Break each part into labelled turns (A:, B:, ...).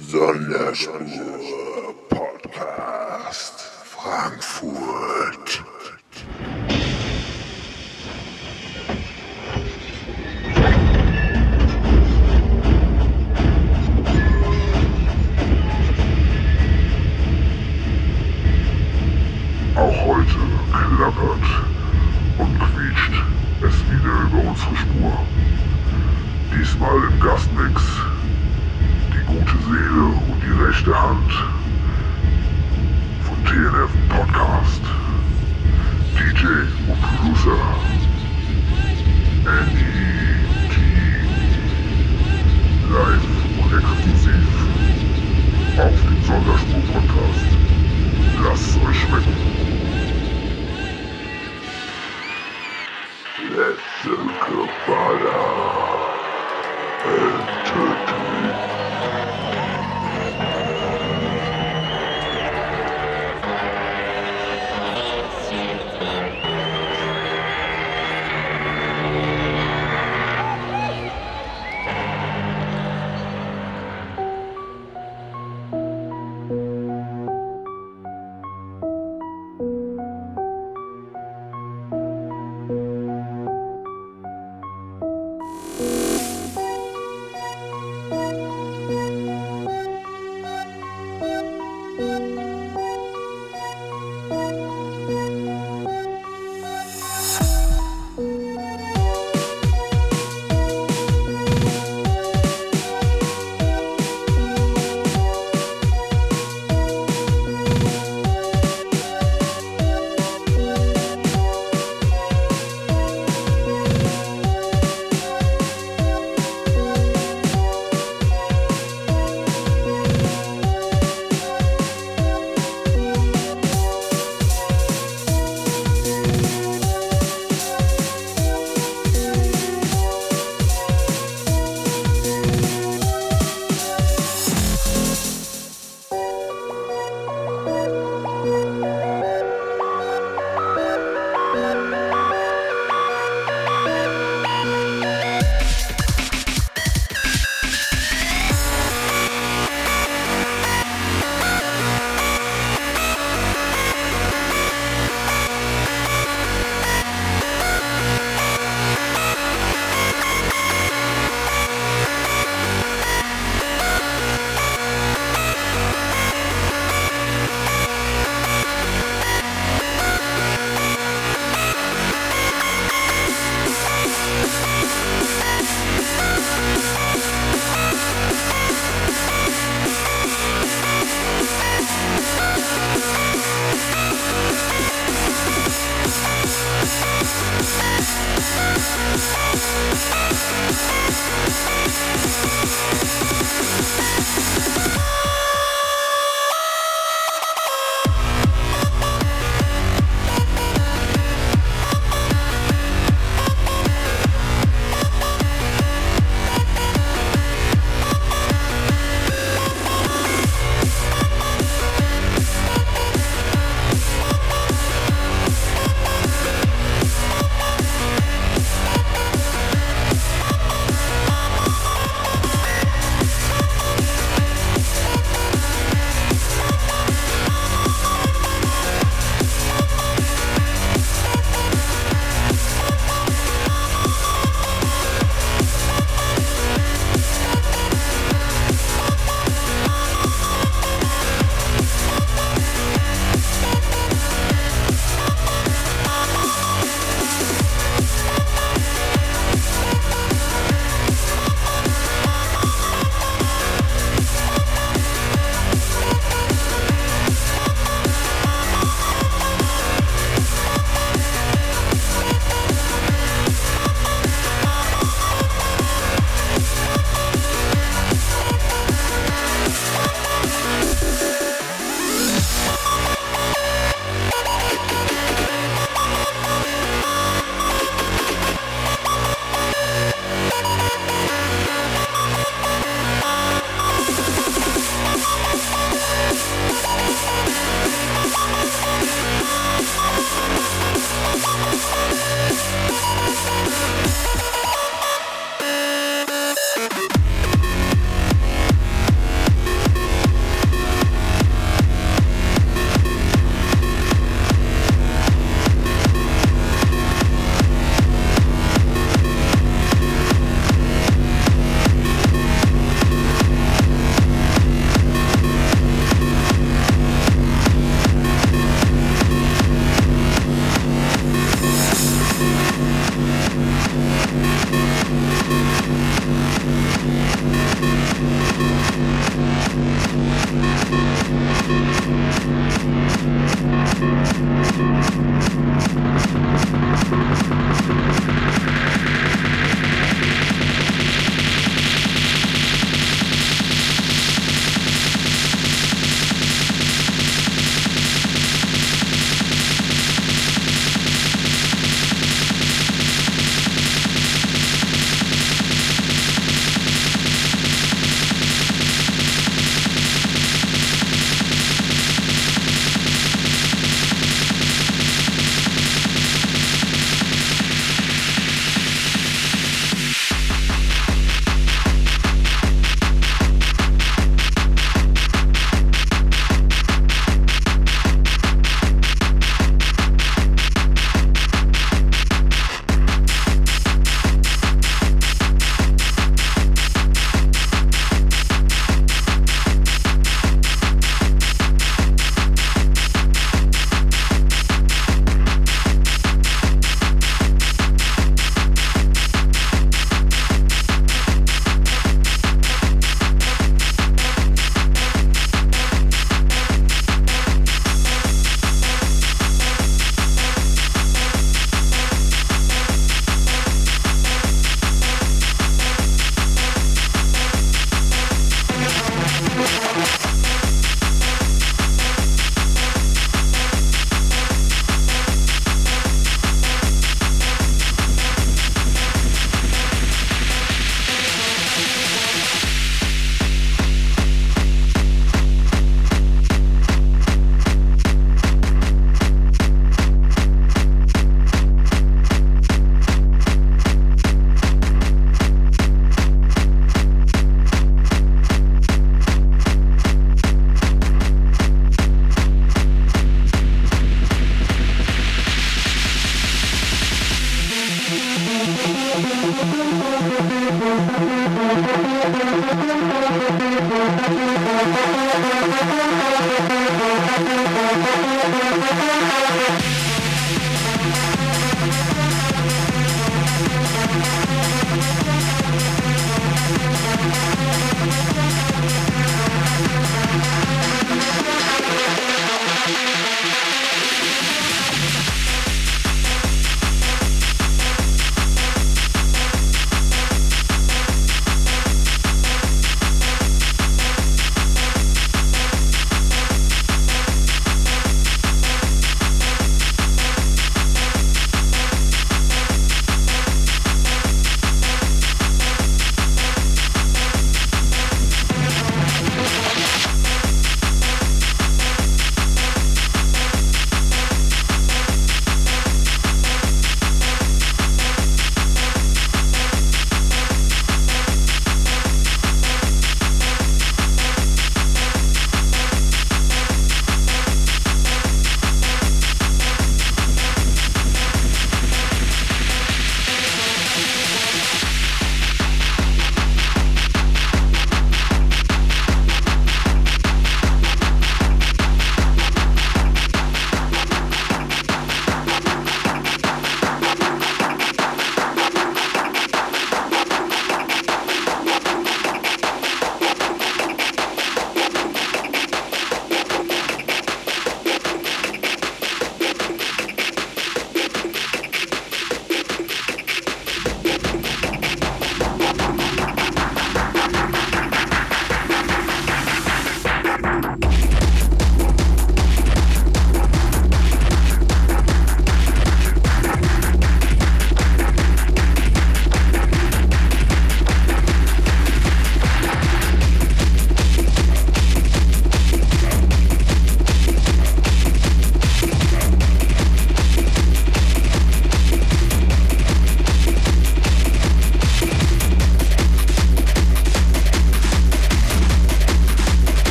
A: Sonderspur Podcast Frankfurt. Auch heute klappert und quietscht es wieder über unsere Spur. Diesmal im Gastmix gute Seele und die rechte Hand von TNF Podcast. DJ und Producer Andy. Live und exklusiv auf dem Sonderspur Podcast. Lasst es euch schmecken. Letzte Kabbalah.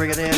B: Bring it in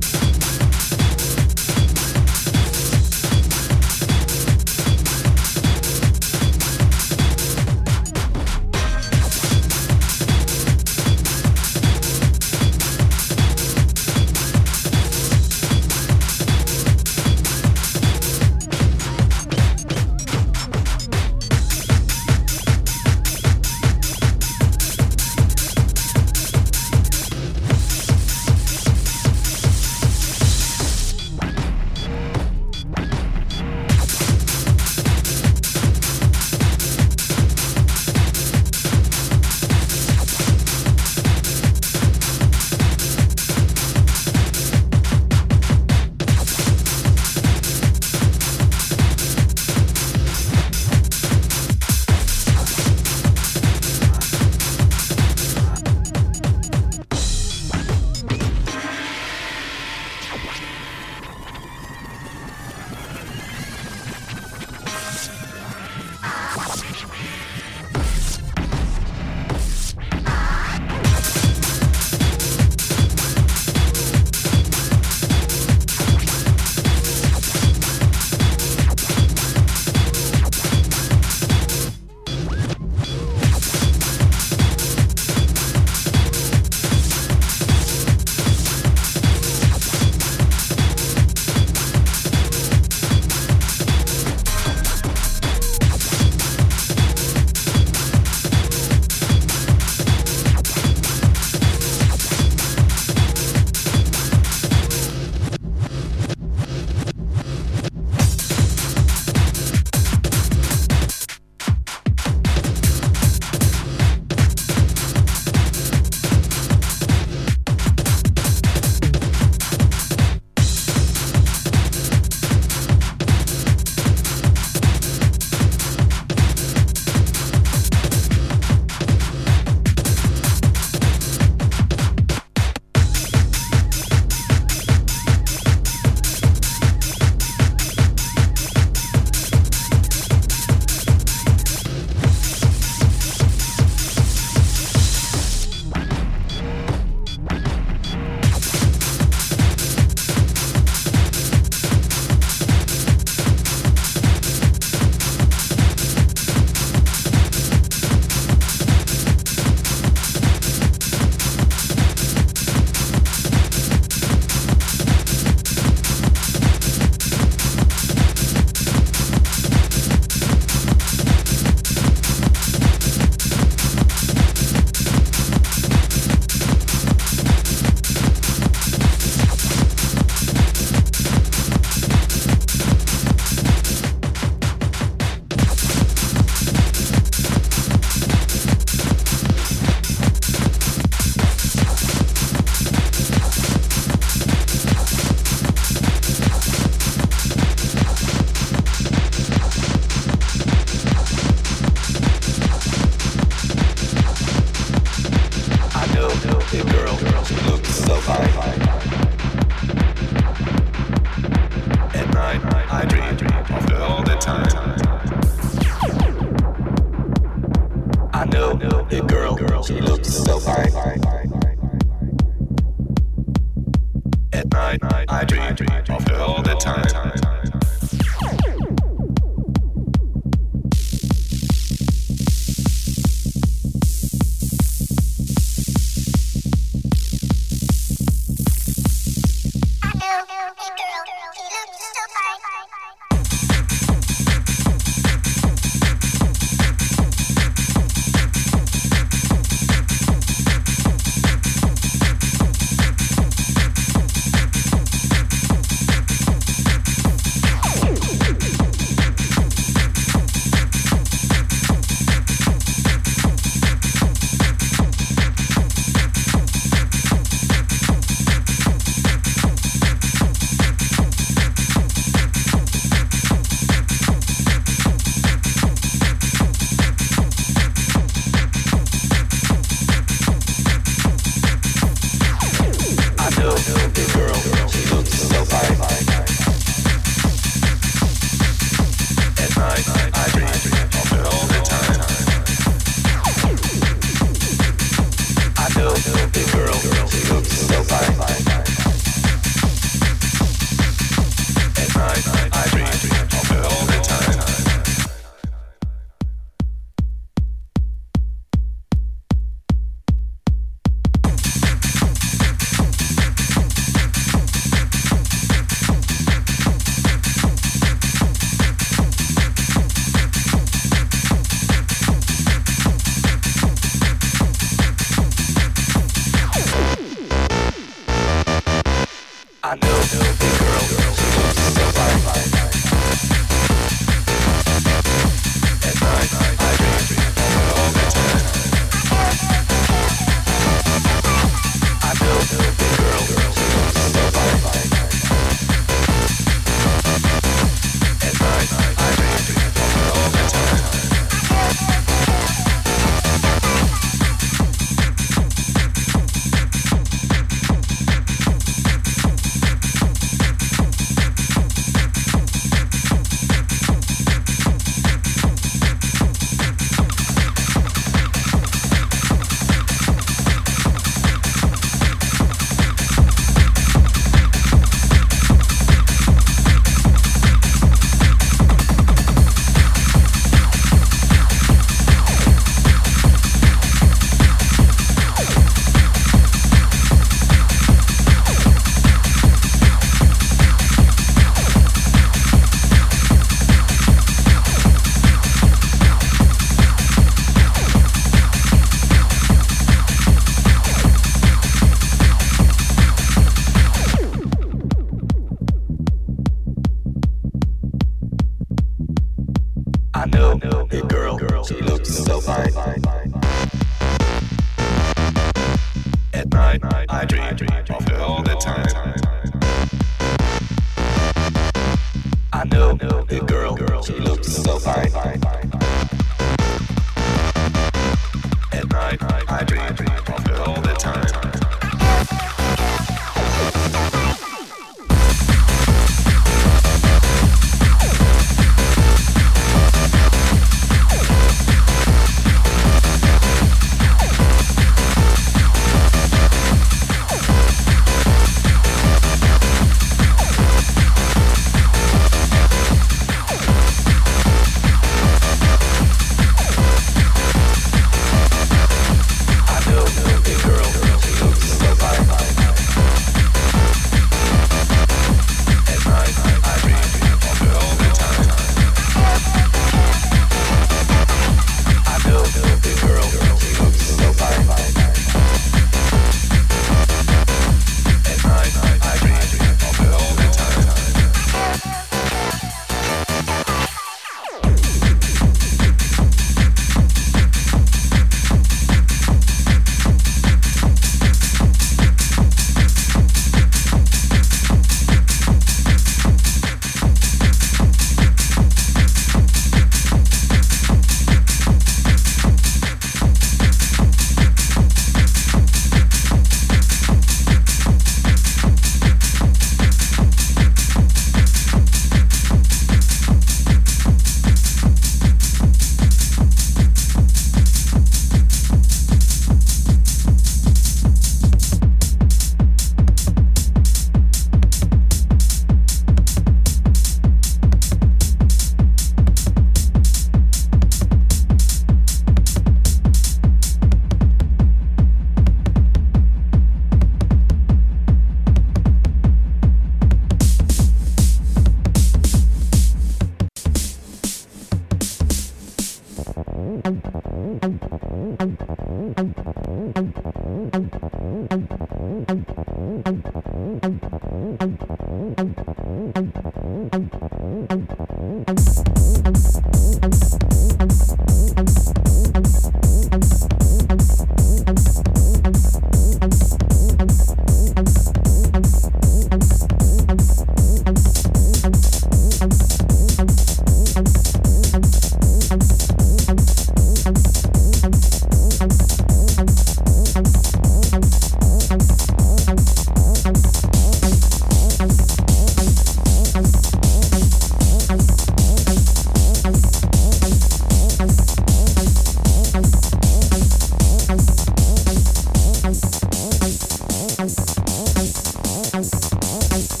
C: はい。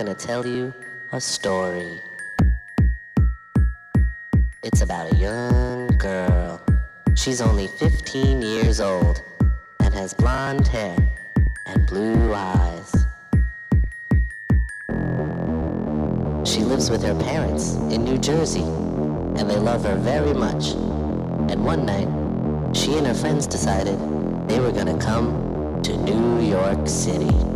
C: I'm gonna tell you a story. It's about a young girl. She's only 15 years old and has blonde hair and blue eyes. She lives with her parents in New Jersey, and they love her very much. And one night, she and her friends decided they were gonna come to New York City.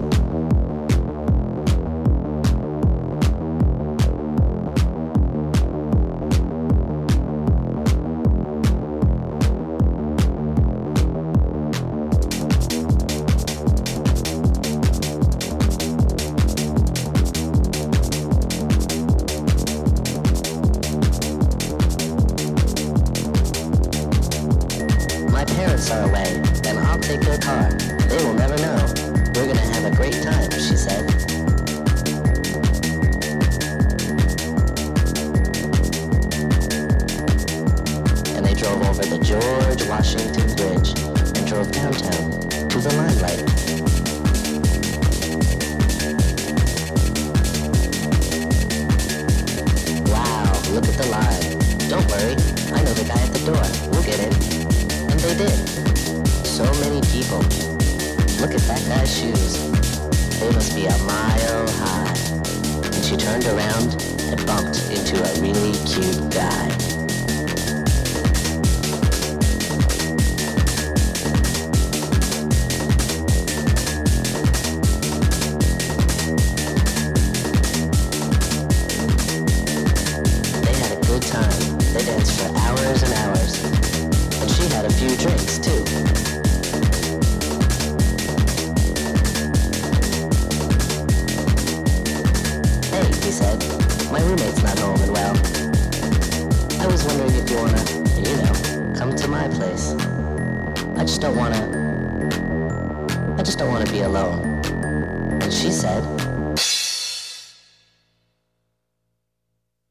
C: Just don't wanna be alone. And she said,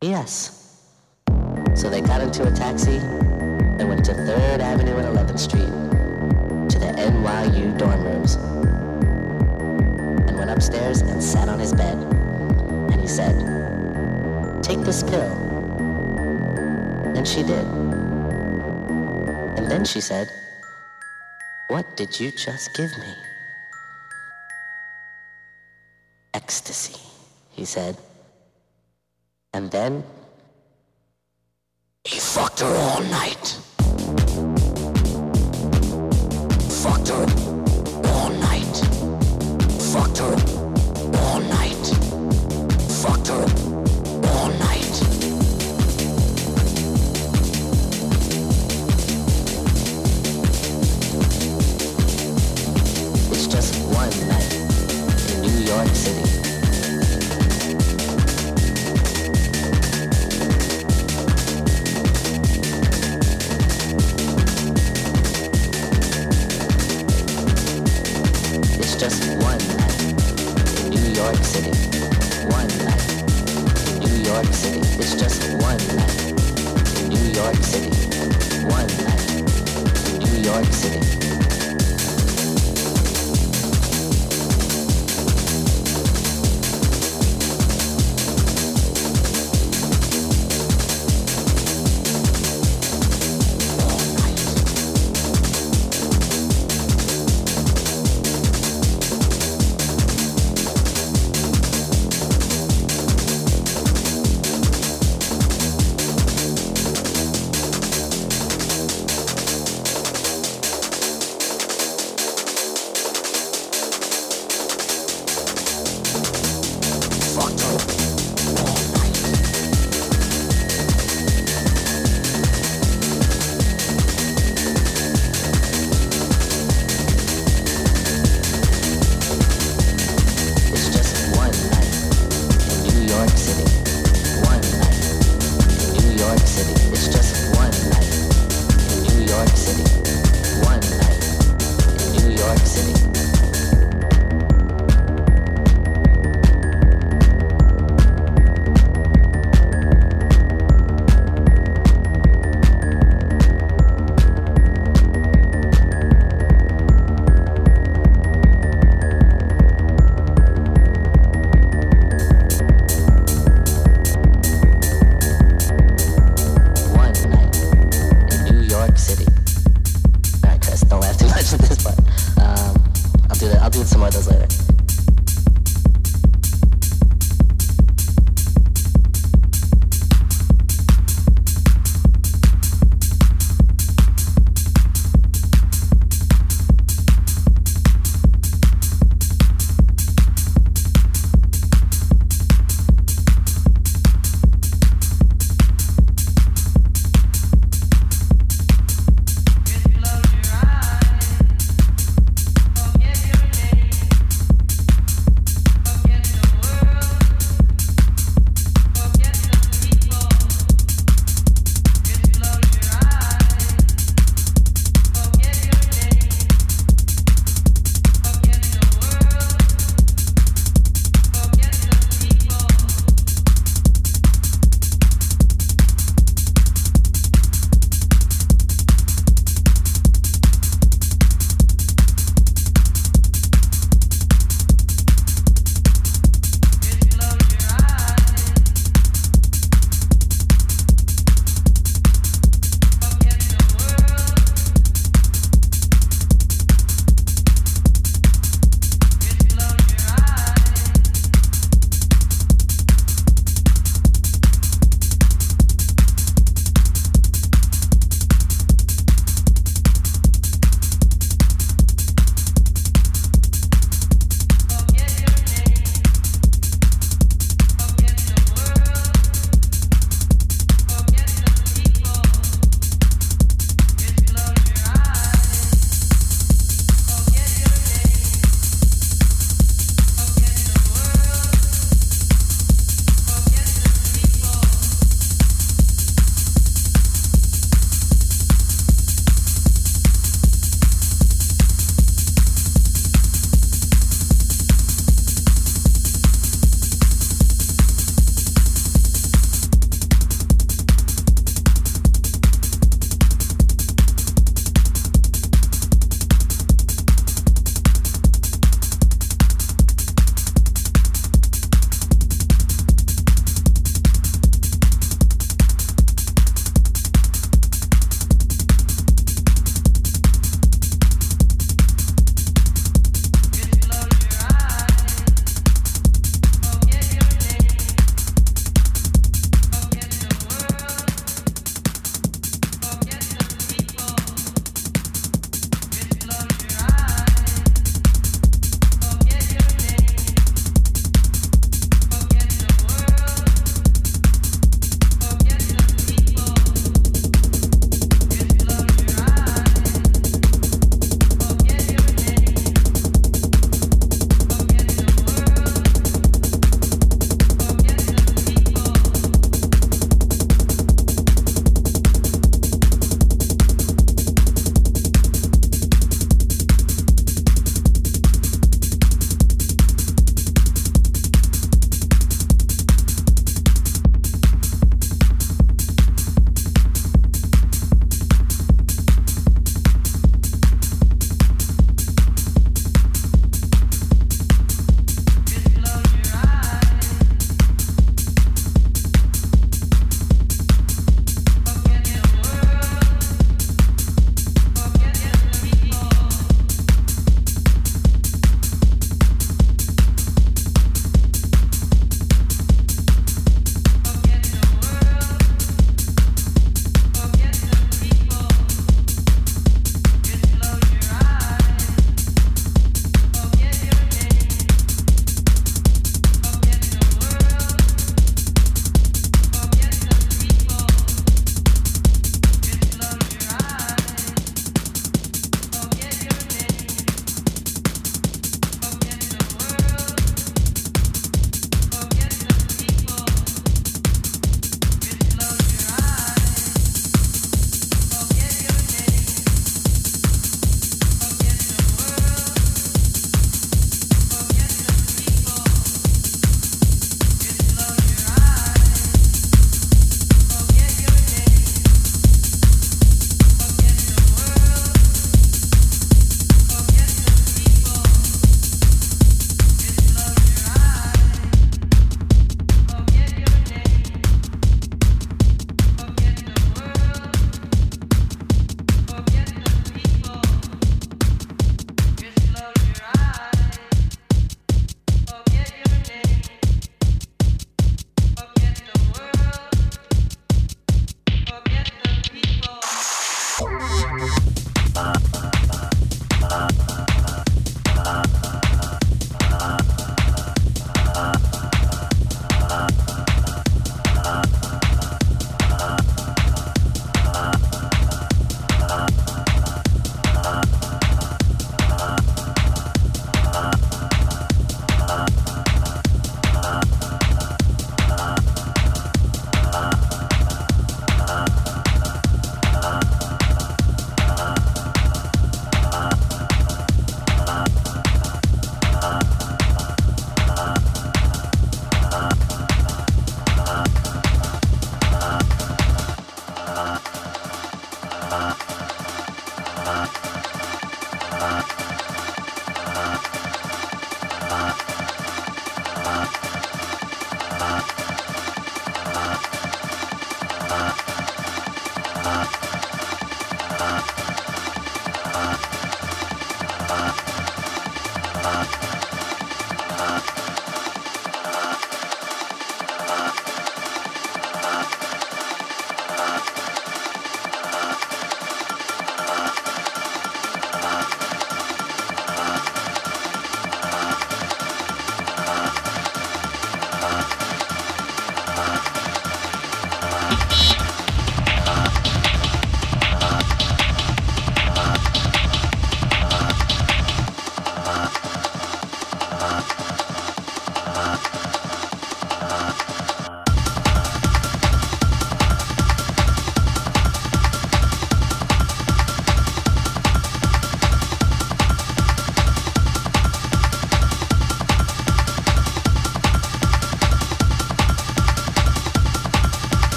C: yes. So they got into a taxi and went to 3rd Avenue and 11th Street to the NYU dorm rooms and went upstairs and sat on his bed. And he said, Take this pill. And she did. And then she said, What did you just give me? Ecstasy, he said. And then he fucked her all night. Fucked her all night. Fucked her